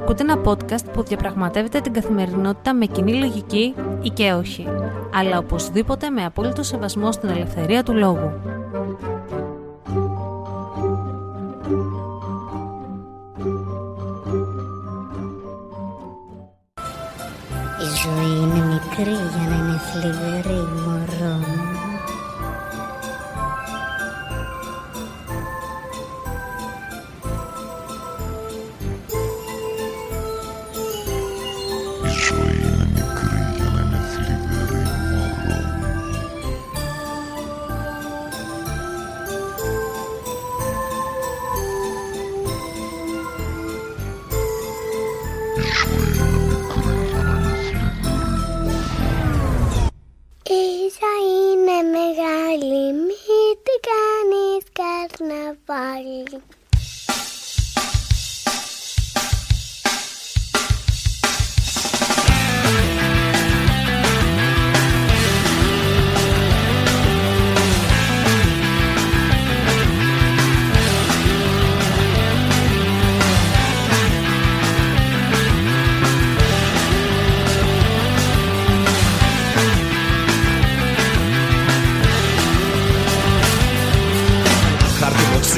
Ακούτε ένα podcast που διαπραγματεύεται την καθημερινότητα με κοινή λογική ή και όχι, αλλά οπωσδήποτε με απόλυτο σεβασμό στην ελευθερία του λόγου. Η ζωή είναι μικρή για να είναι θλιβερή,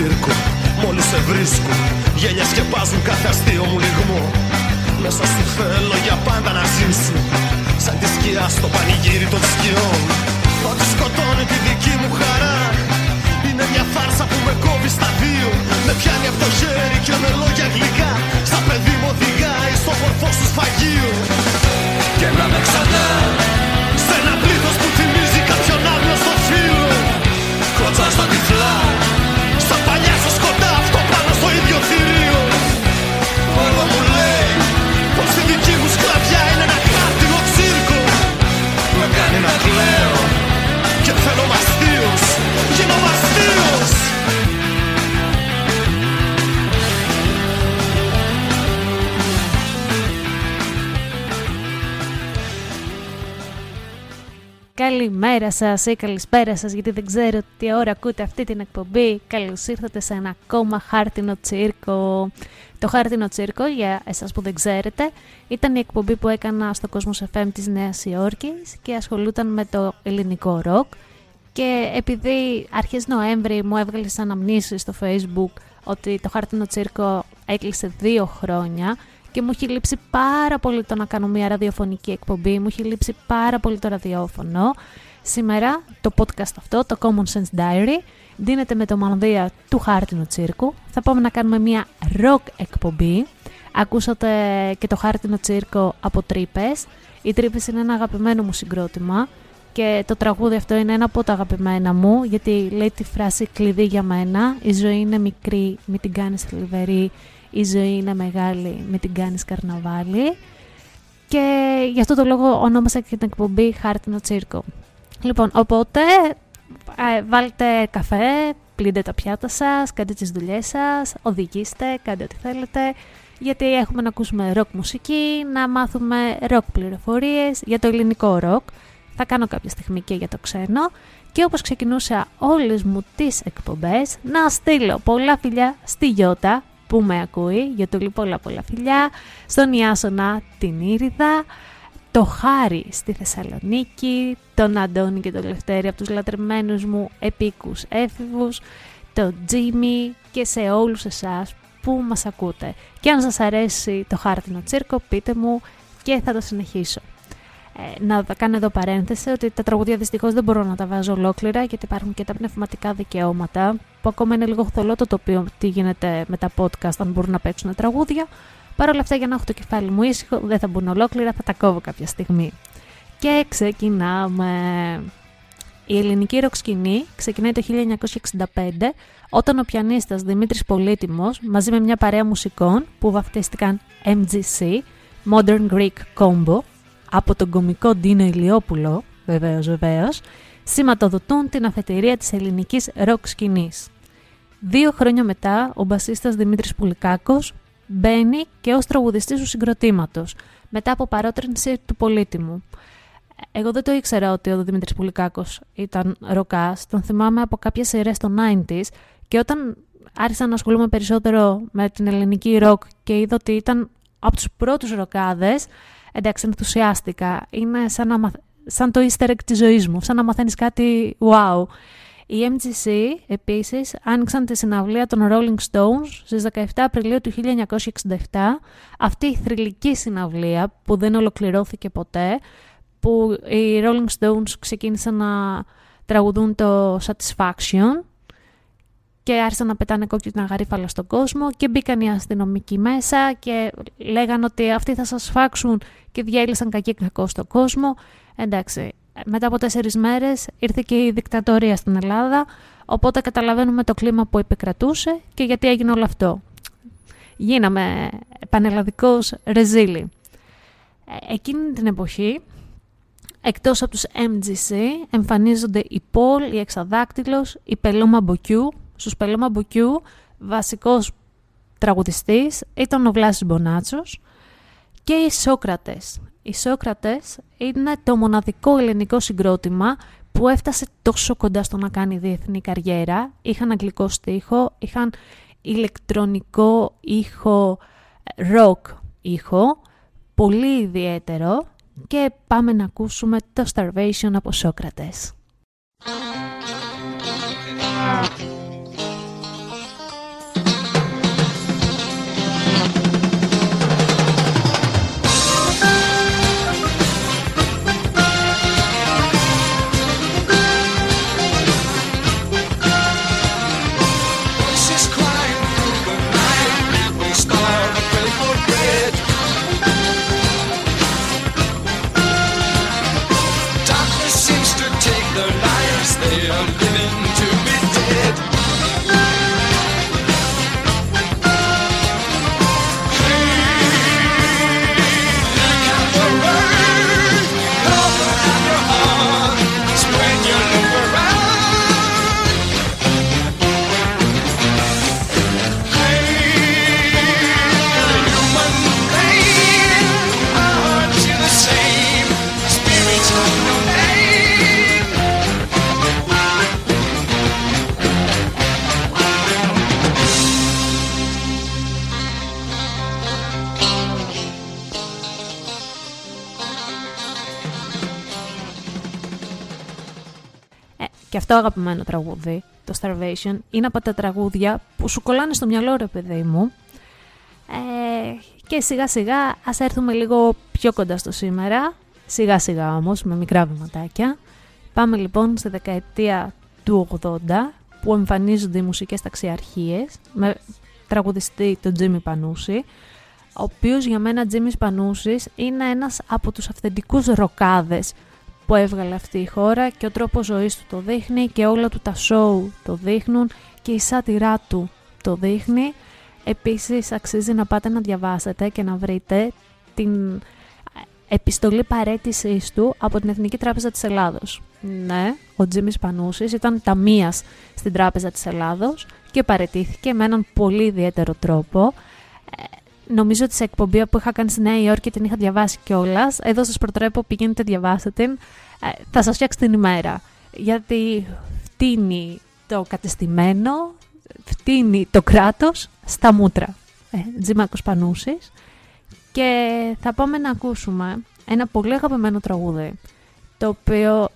Χάρτινο τσίρκο, μόλις σε βρίσκω Γέλια σκεπάζουν κάθε αστείο μου λιγμό. Μέσα σου θέλω για πάντα να ζήσω Σαν τη σκιά στο πανηγύρι των σκιών. Ό,τι σκοτώνει τη δική μου χαρά. Είναι μια φάρσα που με κόβει στα δύο. Με πιάνει από το χέρι και με λόγια γλυκά. Σαν παιδί μου οδηγάει στο μορφό σου σφαγείο. Και να με ξανά Σ' ένα πλήθος που θυμίζει κάποιον άλλο στο φίλο Κοντά στα τυφλά Καλημέρα σας ή καλησπέρα σας γιατί δεν ξέρω τι ώρα ακούτε αυτή την εκπομπή. Καλώς ήρθατε σε ένα ακόμα χάρτινο τσίρκο. Το χάρτινο τσίρκο, για εσάς που δεν ξέρετε, ήταν η εκπομπή που έκανα στο Κόσμος FM της Νέας Υόρκης και ασχολούταν με το ελληνικό ροκ. Και επειδή αρχές Νοέμβρη μου έβγαλες σαν αναμνήσεις στο facebook ότι το χάρτινο τσίρκο έκλεισε δύο χρόνια και μου έχει λείψει πάρα πολύ το να κάνω μια ραδιοφωνική εκπομπή, μου έχει λείψει πάρα πολύ το ραδιόφωνο. Σήμερα το podcast αυτό, το Common Sense Diary, δίνεται με το μανδύα του χάρτινου τσίρκου. Θα πάμε να κάνουμε μια rock εκπομπή. Ακούσατε και το χάρτινο τσίρκο από τρύπες. Οι τρύπες είναι ένα αγαπημένο μου συγκρότημα και το τραγούδι αυτό είναι ένα από τα αγαπημένα μου γιατί λέει τη φράση κλειδί για μένα «Η ζωή είναι μικρή, μην την κάνεις θλιβερή, η ζωή είναι μεγάλη, μην την κάνεις καρναβάλι» και γι' αυτό το λόγο ονόμασα και την εκπομπή «Χάρτινο Τσίρκο». Λοιπόν, οπότε ε, βάλτε καφέ, πλύντε τα πιάτα σας, κάντε τις δουλειές σας, οδηγήστε, κάντε ό,τι θέλετε. Γιατί έχουμε να ακούσουμε ροκ μουσική, να μάθουμε ροκ πληροφορίες για το ελληνικό ροκ. Θα κάνω κάποια στιγμή και για το ξένο. Και όπως ξεκινούσα όλες μου τις εκπομπές να στείλω πολλά φιλιά στη Γιώτα που με ακούει, για το λοιπόν πολλά πολλά φιλιά, στον Ιάσονα την Ήριδα, το Χάρη στη Θεσσαλονίκη, τον Αντώνη και τον Λευτέρη από τους λατρεμένους μου επίκους έφηβους, το Τζίμι και σε όλους εσάς που μας ακούτε. Και αν σας αρέσει το χάρτινο τσίρκο πείτε μου και θα το συνεχίσω. Ε, να κάνω εδώ παρένθεση ότι τα τραγούδια δυστυχώς δεν μπορώ να τα βάζω ολόκληρα γιατί υπάρχουν και τα πνευματικά δικαιώματα που ακόμα είναι λίγο θολό το τοπίο τι γίνεται με τα podcast αν μπορούν να παίξουν τραγούδια. Παρ' όλα αυτά για να έχω το κεφάλι μου ήσυχο δεν θα μπουν ολόκληρα, θα τα κόβω κάποια στιγμή. Και ξεκινάμε. Η ελληνική ροκ σκηνή ξεκινάει το 1965 όταν ο πιανίστας Δημήτρης Πολύτιμος μαζί με μια παρέα μουσικών που βαφτίστηκαν MGC, Modern Greek Combo, από τον κομικό Ντίνο Ηλιόπουλο, βεβαίως βεβαίως, σηματοδοτούν την αφετηρία της ελληνικής ροκ σκηνής. Δύο χρόνια μετά, ο μπασίστας Δημήτρης Πουλικάκος μπαίνει και ως τραγουδιστής του συγκροτήματος, μετά από παρότρινση του πολύτιμου. Εγώ δεν το ήξερα ότι ο Δημήτρης Πουλικάκος ήταν ροκάς, τον θυμάμαι από κάποιες σειρές των 90s και όταν άρχισα να ασχολούμαι περισσότερο με την ελληνική ροκ και είδα ότι ήταν από τους πρώτους ροκάδες, εντάξει ενθουσιάστηκα, είναι σαν, να, σαν το easter egg της ζωής μου, σαν να μαθαίνεις κάτι wow. Οι MGC επίσης άνοιξαν τη συναυλία των Rolling Stones στις 17 Απριλίου του 1967. Αυτή η θρηλυκή συναυλία που δεν ολοκληρώθηκε ποτέ, που οι Rolling Stones ξεκίνησαν να τραγουδούν το Satisfaction και άρχισαν να πετάνε κόκκινα γαρίφαλα στον κόσμο και μπήκαν οι αστυνομικοί μέσα και λέγαν ότι αυτοί θα σας φάξουν και διέλυσαν κακή κακό στον κόσμο. Εντάξει, μετά από τέσσερις μέρες ήρθε και η δικτατορία στην Ελλάδα, οπότε καταλαβαίνουμε το κλίμα που επικρατούσε και γιατί έγινε όλο αυτό. Γίναμε πανελλαδικώς ρεζίλι. Ε, εκείνη την εποχή, εκτός από τους MGC, εμφανίζονται οι Poll, οι Εξαδάκτυλος, οι Πελόμα Μποκιού. Στους Πελόμα Μποκιού, βασικός τραγουδιστής ήταν ο Βλάσης Μπονάτσος και οι Σόκρατες. Οι Σόκρατες είναι το μοναδικό ελληνικό συγκρότημα που έφτασε τόσο κοντά στο να κάνει διεθνή καριέρα. Είχαν αγγλικό στίχο, είχαν ηλεκτρονικό ήχο, rock ήχο, πολύ ιδιαίτερο και πάμε να ακούσουμε το Starvation από Σόκρατες. Το αγαπημένο τραγούδι, το Starvation, είναι από τα τραγούδια που σου κολλάνε στο μυαλό ρε παιδί μου. Ε, και σιγά σιγά ας έρθουμε λίγο πιο κοντά στο σήμερα, σιγά σιγά όμως με μικρά βηματάκια. Πάμε λοιπόν στη δεκαετία του 80 που εμφανίζονται οι μουσικές ταξιαρχίες με τραγουδιστή τον Τζίμι Πανούση ο οποίος για μένα Τζίμις Πανούσης είναι ένας από τους αυθεντικούς ροκάδες που έβγαλε αυτή η χώρα και ο τρόπος ζωής του το δείχνει και όλα του τα σοου το δείχνουν και η σάτυρά του το δείχνει. Επίσης αξίζει να πάτε να διαβάσετε και να βρείτε την επιστολή παρέτησής του από την Εθνική Τράπεζα της Ελλάδος. Ναι, ο Τζίμις Πανούσης ήταν ταμείας στην Τράπεζα της Ελλάδος και παρετήθηκε με έναν πολύ ιδιαίτερο τρόπο. Ε, νομίζω ότι σε εκπομπή που είχα κάνει στη Νέα Υόρκη την είχα διαβάσει κιόλας. Εδώ σας προτρέπω, πηγαίνετε, διαβάσετε την. Ε, θα σας φτιάξει την ημέρα. Γιατί φτύνει το κατεστημένο, φτύνει το κράτος στα μούτρα. Ε, Τζιμάκος Πανούσης. Και θα πάμε να ακούσουμε ένα πολύ αγαπημένο τραγούδι, το οποίο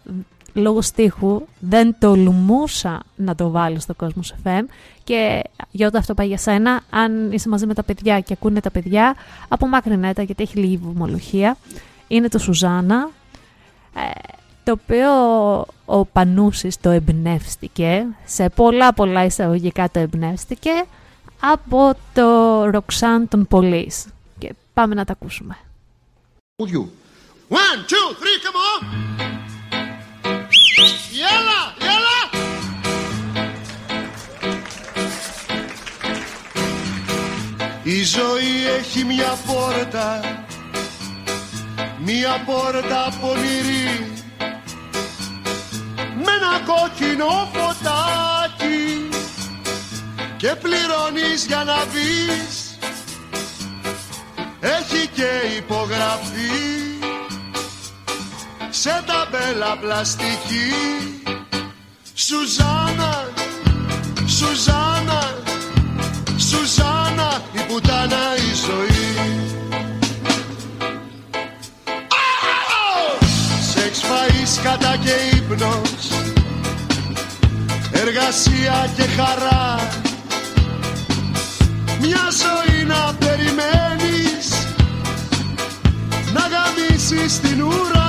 λόγω στίχου δεν τολμούσα να το βάλω στο κόσμο FM και για όταν αυτό πάει για σένα, αν είσαι μαζί με τα παιδιά και ακούνε τα παιδιά, απομάκρυνε τα γιατί έχει λίγη βομολογία. Είναι το Σουζάνα, ε, το οποίο ο Πανούσης το εμπνεύστηκε, σε πολλά πολλά εισαγωγικά το εμπνεύστηκε, από το Ροξάν των Πολύς. Και πάμε να τα ακούσουμε. One, two, three, come on! Έλα, έλα! Η ζωή έχει μια πόρτα Μια πόρτα πονηρή Με ένα κόκκινο φωτάκι Και πληρώνεις για να μπεις Έχει και υπογραφή σε ταμπέλα πλαστική. Σουζάνα, Σουζάνα, Σουζάνα η πουτάνα η ζωή. Σεξ φαΐς κατά και ύπνος. Εργασία και χαρά. Μια ζωή να περιμένεις. Να γαμίσεις την ουρά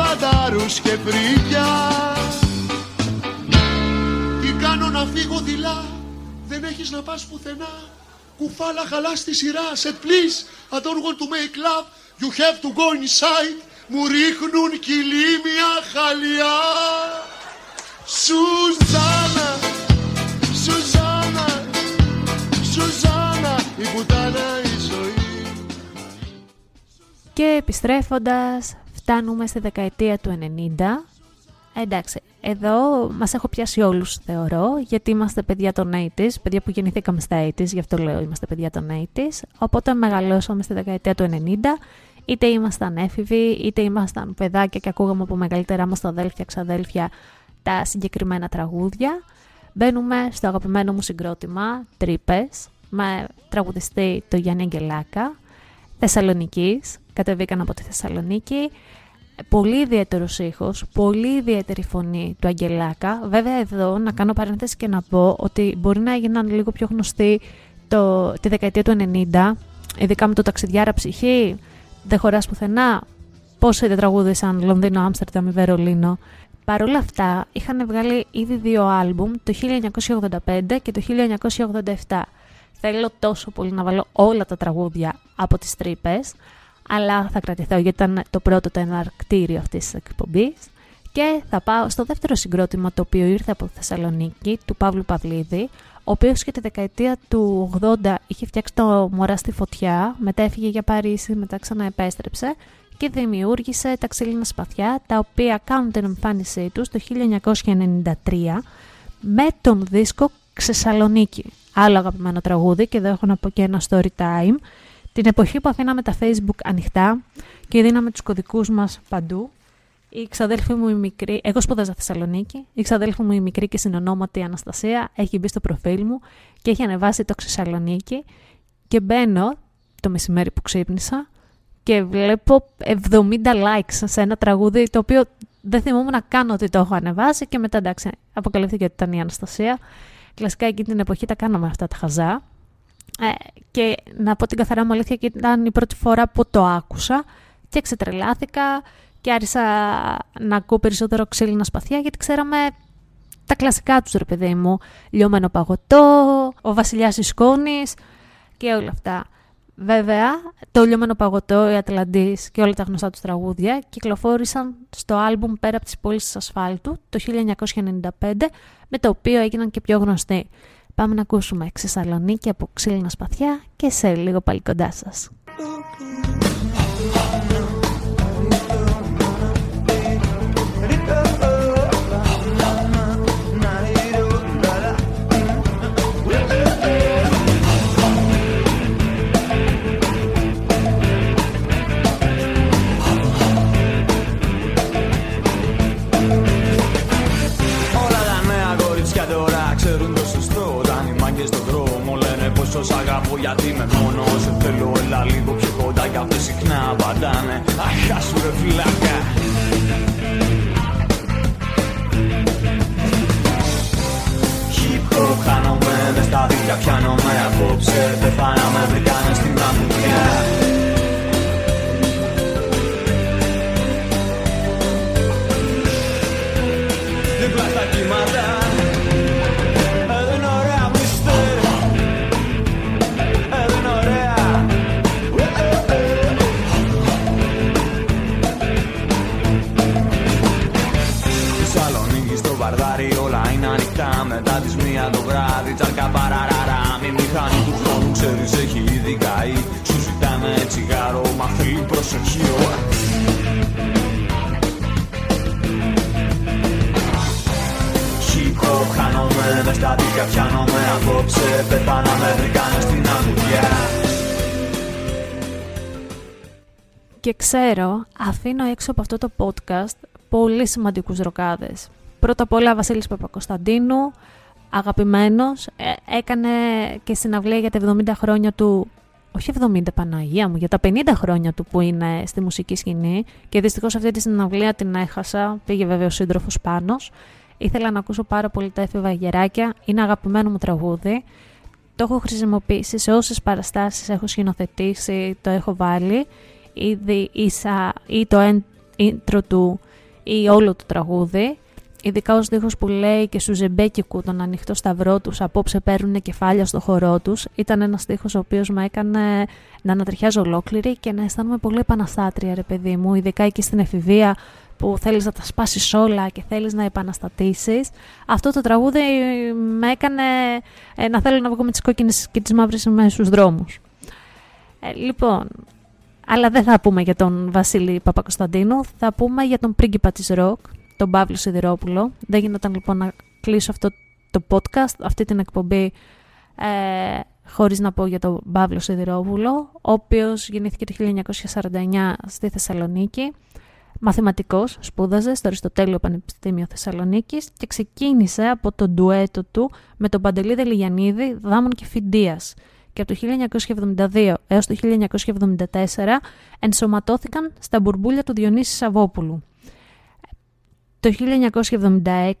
φαντάρους και φρύδια. Τι κάνω να φύγω δειλά Δεν έχεις να πας πουθενά. Κουφάλα χαλά στη σειρά Said please I don't want to make love You have to go inside. Μου ρίχνουν κυλίμια χαλιά. Σουζάνα Σουζάνα Σουζάνα Η πουτάνα η ζωή. Και επιστρέφοντας, φτάνουμε στη δεκαετία του 90. Εντάξει, εδώ μας έχω πιάσει όλους θεωρώ, γιατί είμαστε παιδιά των 80s, παιδιά που γεννηθήκαμε στα 80s, γι' αυτό λέω είμαστε παιδιά των 80s, οπότε μεγαλώσαμε στη δεκαετία του 90, είτε ήμασταν έφηβοι, είτε ήμασταν παιδάκια και ακούγαμε από μεγαλύτερά μας τα αδέλφια, ξαδέλφια τα συγκεκριμένα τραγούδια. Μπαίνουμε στο αγαπημένο μου συγκρότημα, Τρύπες, με τραγουδιστή το Γιάννη Αγγελάκα, Θεσσαλονικής, κατεβήκαν από τη Θεσσαλονίκη. Πολύ ιδιαίτερος ήχος, πολύ ιδιαίτερη φωνή του Αγγελάκα. Βέβαια, εδώ να κάνω παρένθεση και να πω ότι μπορεί να έγιναν λίγο πιο γνωστοί το, τη δεκαετία του 90, ειδικά με το ταξιδιάρα ψυχή, δεν χωράς πουθενά. Πόσο δεν τραγούδισαν Λονδίνο, Άμστερνταμ ή Βερολίνο. Παρ' όλα αυτά, είχαν βγάλει ήδη δύο άλμπουμ, το 1985 και το 1987. Θέλω τόσο πολύ να βάλω όλα τα τραγούδια από τις τρύπες, αλλά θα κρατηθώ γιατί ήταν το πρώτο το εναρκτήριο αυτής της εκπομπής. Και θα πάω στο δεύτερο συγκρότημα το οποίο ήρθε από Θεσσαλονίκη, του Παύλου Παυλίδη, ο οποίος και τη δεκαετία του 80 είχε φτιάξει το Μωρά στη Φωτιά, μετά έφυγε για Παρίσι, μετά ξαναεπέστρεψε και δημιούργησε τα ξύλινα σπαθιά, τα οποία κάνουν την εμφάνισή τους το 1993 με τον δίσκο Ξεσαλονίκη. Άλλο αγαπημένο τραγούδι και εδώ έχω να πω και ένα story time. Την εποχή που αφήναμε τα facebook ανοιχτά και δίναμε τους κωδικούς μας παντού, η ξαδέλφη μου η μικρή, εγώ σπούδαζα Θεσσαλονίκη, η ξαδέλφη μου η μικρή και συνονόματη Αναστασία έχει μπει στο προφίλ μου και έχει ανεβάσει το Ξεσαλονίκη και μπαίνω το μεσημέρι που ξύπνησα και βλέπω 70 likes σε ένα τραγούδι το οποίο δεν θυμόμουν να κάνω ότι το έχω ανεβάσει και μετά εντάξει αποκαλύφθηκε ότι ήταν η Αναστασία. Κλασικά εκείνη την εποχή τα κάναμε αυτά τα χαζά. Ε, και να πω την καθαρά μου αλήθεια και ήταν η πρώτη φορά που το άκουσα και ξετρελάθηκα και άρχισα να ακούω περισσότερο ξύλινα σπαθιά γιατί ξέραμε τα κλασικά τους ρε παιδί μου. Λιωμένο παγωτό, ο βασιλιάς της σκόνης και όλα αυτά. Βέβαια, το λιωμένο παγωτό, η Ατλαντής και όλα τα γνωστά τους τραγούδια κυκλοφόρησαν στο άλμπουμ «Πέρα από τις πόλεις της ασφάλτου» το 1995, με το οποίο έγιναν και πιο γνωστοί. Πάμε να ακούσουμε Ξεσαλονίκη από ξύλινα σπαθιά και σε λίγο πάλι κοντά σας. Λένε πως σ' αγαπώ γιατί είμαι μόνος. Σε θέλω έλα λίγο πιο κοντά κι αυτές συχνά απαντάνε. Αχ σου ρε φυλάκα. Hip hop χάνομαι μες στα δίκτυα πιάνομαι. Απόψε Πεθάναμε βρήκανε στην αμμουδιά δίπλα στα κύματα 7 μετά τις μία το βράδυ Τσαρκα παραραρα μη μηχανή του χρόνου Ξέρεις έχει ήδη καεί. Σου ζητάνε τσιγάρο μα θέλει προσοχή Χικό χάνομαι μες τα δίκα πιάνομαι. Απόψε πεθάνα με βρήκανε στην αγγουλιά και ξέρω, αφήνω έξω από αυτό το podcast πολύ σημαντικούς ροκάδες. Πρώτα απ' όλα Βασίλης Παπακοσταντίνου, αγαπημένος, ε, έκανε και συναυλία για τα 70 χρόνια του όχι 70 Παναγία μου, για τα 50 χρόνια του που είναι στη μουσική σκηνή και δυστυχώς αυτή τη συναυλία την έχασα, πήγε βέβαια ο σύντροφος Πάνος. Ήθελα να ακούσω πάρα πολύ τα έφηβα γεράκια, είναι αγαπημένο μου τραγούδι. Το έχω χρησιμοποιήσει σε όσες παραστάσεις έχω σκηνοθετήσει, το έχω βάλει. Ήδη ίσα, ή το intro του ή όλο το τραγούδι. Ειδικά ο στίχος που λέει και σου ζεμπέκικου τον ανοιχτό σταυρό τους απόψε παίρνουν κεφάλια στο χορό τους ήταν ένας στίχος ο οποίος με έκανε να ανατριχιάζω ολόκληρη και να αισθάνομαι πολύ επαναστάτρια ρε παιδί μου ειδικά εκεί στην εφηβεία που θέλεις να τα σπάσεις όλα και θέλεις να επαναστατήσεις. Αυτό το τραγούδι με έκανε ε, να θέλω να βγω με τις κόκκινες και τις μαύρες σημαίες στους δρόμους. Ε, λοιπόν αλλά δεν θα πούμε για τον Βασίλη Παπακοσταντίνου θα πούμε για τον πρίγκιπα της ροκ τον Παύλο Σιδηρόπουλο. Δεν γινόταν λοιπόν να κλείσω αυτό το podcast, αυτή την εκπομπή, ε, χωρίς να πω για τον Παύλο Σιδηρόπουλο, ο οποίος γεννήθηκε το 1949 στη Θεσσαλονίκη. Μαθηματικός, σπούδαζε στο Αριστοτέλειο Πανεπιστήμιο Θεσσαλονίκης και ξεκίνησε από το ντουέτο του με τον Παντελή Δελιγιανίδη, Δάμον και Φιντίας και από το 1972 έως το 1974 ενσωματώθηκαν στα μπουρμπούλια του Διονύσης Σαββόπουλου. Το 1976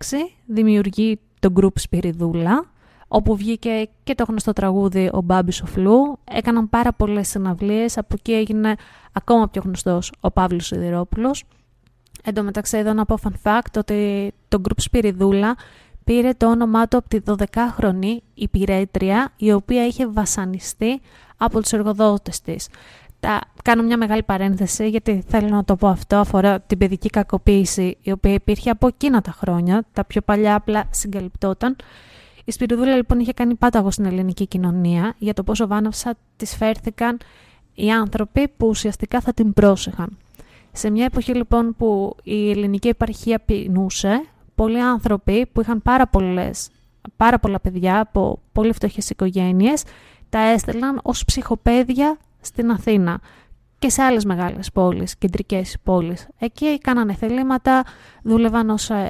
δημιουργεί το group Σπυριδούλα, όπου βγήκε και το γνωστό τραγούδι «Ο Μπάμπης Σοφλού». Έκαναν πάρα πολλές συναυλίες, από εκεί έγινε ακόμα πιο γνωστός ο Παύλος Σιδηρόπουλος. Εν τω μεταξύ εδώ να πω fun fact ότι το group Σπυριδούλα πήρε το όνομά του από τη 12χρονη υπηρέτρια η οποία είχε βασανιστεί από τους εργοδότες της. Τα, κάνω μια μεγάλη παρένθεση γιατί θέλω να το πω αυτό αφορά την παιδική κακοποίηση η οποία υπήρχε από εκείνα τα χρόνια, τα πιο παλιά απλά συγκαλυπτόταν. Η Σπυριδούλα λοιπόν είχε κάνει πάταγο στην ελληνική κοινωνία για το πόσο βάναυσα τις φέρθηκαν οι άνθρωποι που ουσιαστικά θα την πρόσεχαν. Σε μια εποχή λοιπόν που η ελληνική επαρχία πεινούσε, πολλοί άνθρωποι που είχαν πάρα, πολλές, πάρα πολλά παιδιά από πολύ φτωχές οικογένειες τα έστελναν ως ψυχοπαίδια στην Αθήνα και σε άλλες μεγάλες πόλεις, κεντρικές πόλεις. Εκεί κάνανε θελήματα, δούλευαν ως ε,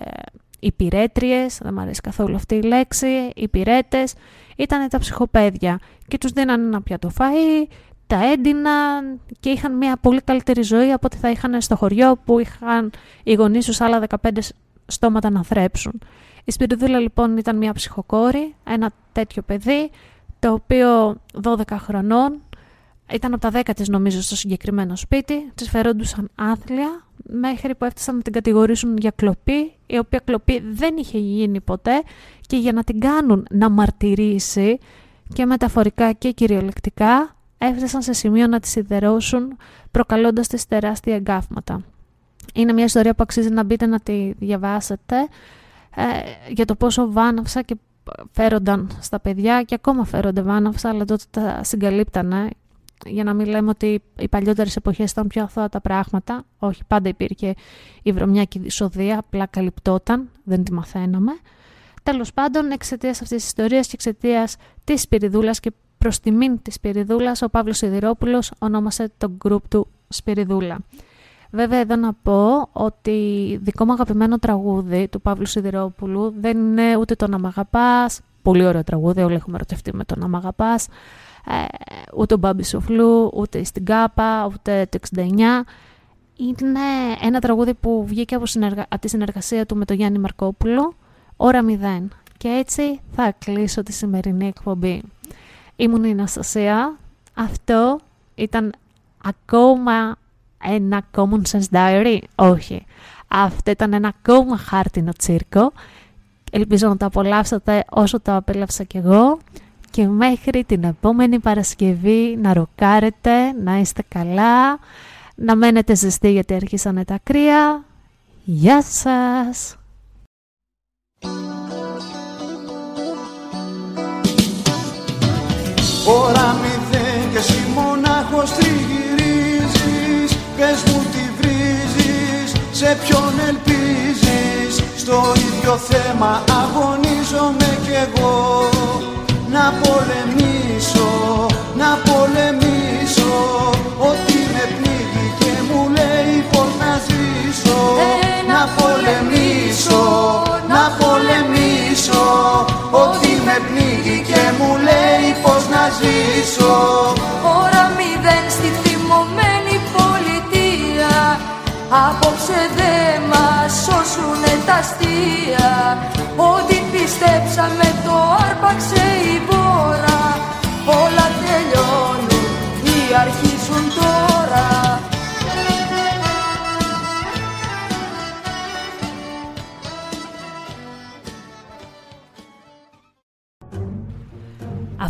υπηρέτριες, δεν μου αρέσει καθόλου αυτή η λέξη, υπηρέτες, ήταν τα ψυχοπαίδια και τους δίνανε ένα πιάτο φαΐ, τα έντυναν και είχαν μια πολύ καλύτερη ζωή από ό,τι θα είχαν στο χωριό που είχαν οι γονείς τους άλλα 15 στόματα να θρέψουν. Η Σπυριδούλα λοιπόν ήταν μια ψυχοκόρη, ένα τέτοιο παιδί, το οποίο 12 χρονών ήταν από τα 10 της νομίζω στο συγκεκριμένο σπίτι, της φερόντουσαν άθλια μέχρι που έφτασαν να την κατηγορήσουν για κλοπή, η οποία κλοπή δεν είχε γίνει ποτέ και για να την κάνουν να μαρτυρήσει και μεταφορικά και κυριολεκτικά έφτασαν σε σημείο να τη σιδερώσουν προκαλώντας τις τεράστια εγκάφματα. Είναι μια ιστορία που αξίζει να μπείτε να τη διαβάσετε ε, για το πόσο βάναυσα και φέρονταν στα παιδιά και ακόμα φέρονται βάναυσα αλλά τότε τα συγκαλύπτανε για να μην λέμε ότι οι παλιότερες εποχές ήταν πιο αθώα τα πράγματα. Όχι, πάντα υπήρχε η βρωμιά και η δυσοδεία, απλά καλυπτόταν, δεν τη μαθαίναμε. Τέλος πάντων, εξαιτίας αυτής της ιστορίας και εξαιτίας της Σπυριδούλας και προς τιμήν της Σπυριδούλας, ο Παύλος Σιδηρόπουλος ονόμασε το γκρουπ του Σπυριδούλα. Βέβαια, εδώ να πω ότι δικό μου αγαπημένο τραγούδι του Παύλου Σιδηρόπουλου δεν είναι ούτε το Να Μ' Αγαπάς, πολύ ωραίο τραγούδι, όλοι έχουμε ερωτευτεί με το Να Μ' Αγαπάς, ε, ούτε ο Μπάμπης Σοφλού, ούτε στην Κάπα, ούτε το 69. Είναι ένα τραγούδι που βγήκε από, συνεργα... τη συνεργασία του με τον Γιάννη Μαρκόπουλο, ώρα 0. Και έτσι θα κλείσω τη σημερινή εκπομπή. Ήμουν η Αναστασία. Αυτό ήταν ακόμα ένα Common Sense Diary. Όχι. Αυτό ήταν ένα ακόμα χάρτινο τσίρκο. Ελπίζω να το απολαύσατε όσο το απέλαυσα κι εγώ και μέχρι την επόμενη Παρασκευή να ροκάρετε, να είστε καλά, να μένετε ζεστοί γιατί αρχίσανε τα κρύα. Γεια σας! Ωρα μηδέν και εσύ μονάχος τριγυρίζεις Πες μου τι βρίζεις, σε ποιον ελπίζεις Στο ίδιο θέμα αγωνίζομαι κι εγώ να πολεμήσω, να πολεμήσω. Ό,τι με πνίγει και μου λέει πως να ζήσω. Να πολεμήσω, να πολεμήσω. Ό,τι με πνίγει και μου λέει πως να ζήσω. Ώρα μηδέν στη θυμωμένη πολιτεία. Απόψε δε μας σώσουνε τα αστεία. Ό,τι πιστέψαμε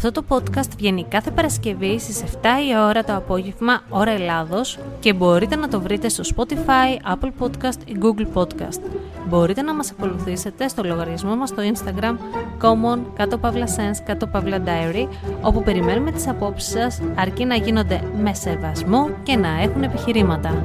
Αυτό το podcast βγαίνει κάθε Παρασκευή στις 7 η ώρα το απόγευμα, ώρα Ελλάδος και μπορείτε να το βρείτε στο Spotify, Apple Podcast ή Google Podcast. Μπορείτε να μας ακολουθήσετε στο λογαριασμό μας στο Instagram common κάτω παύλα sense κάτω παύλα diary όπου περιμένουμε τις απόψεις σας αρκεί να γίνονται με σεβασμό και να έχουν επιχειρήματα.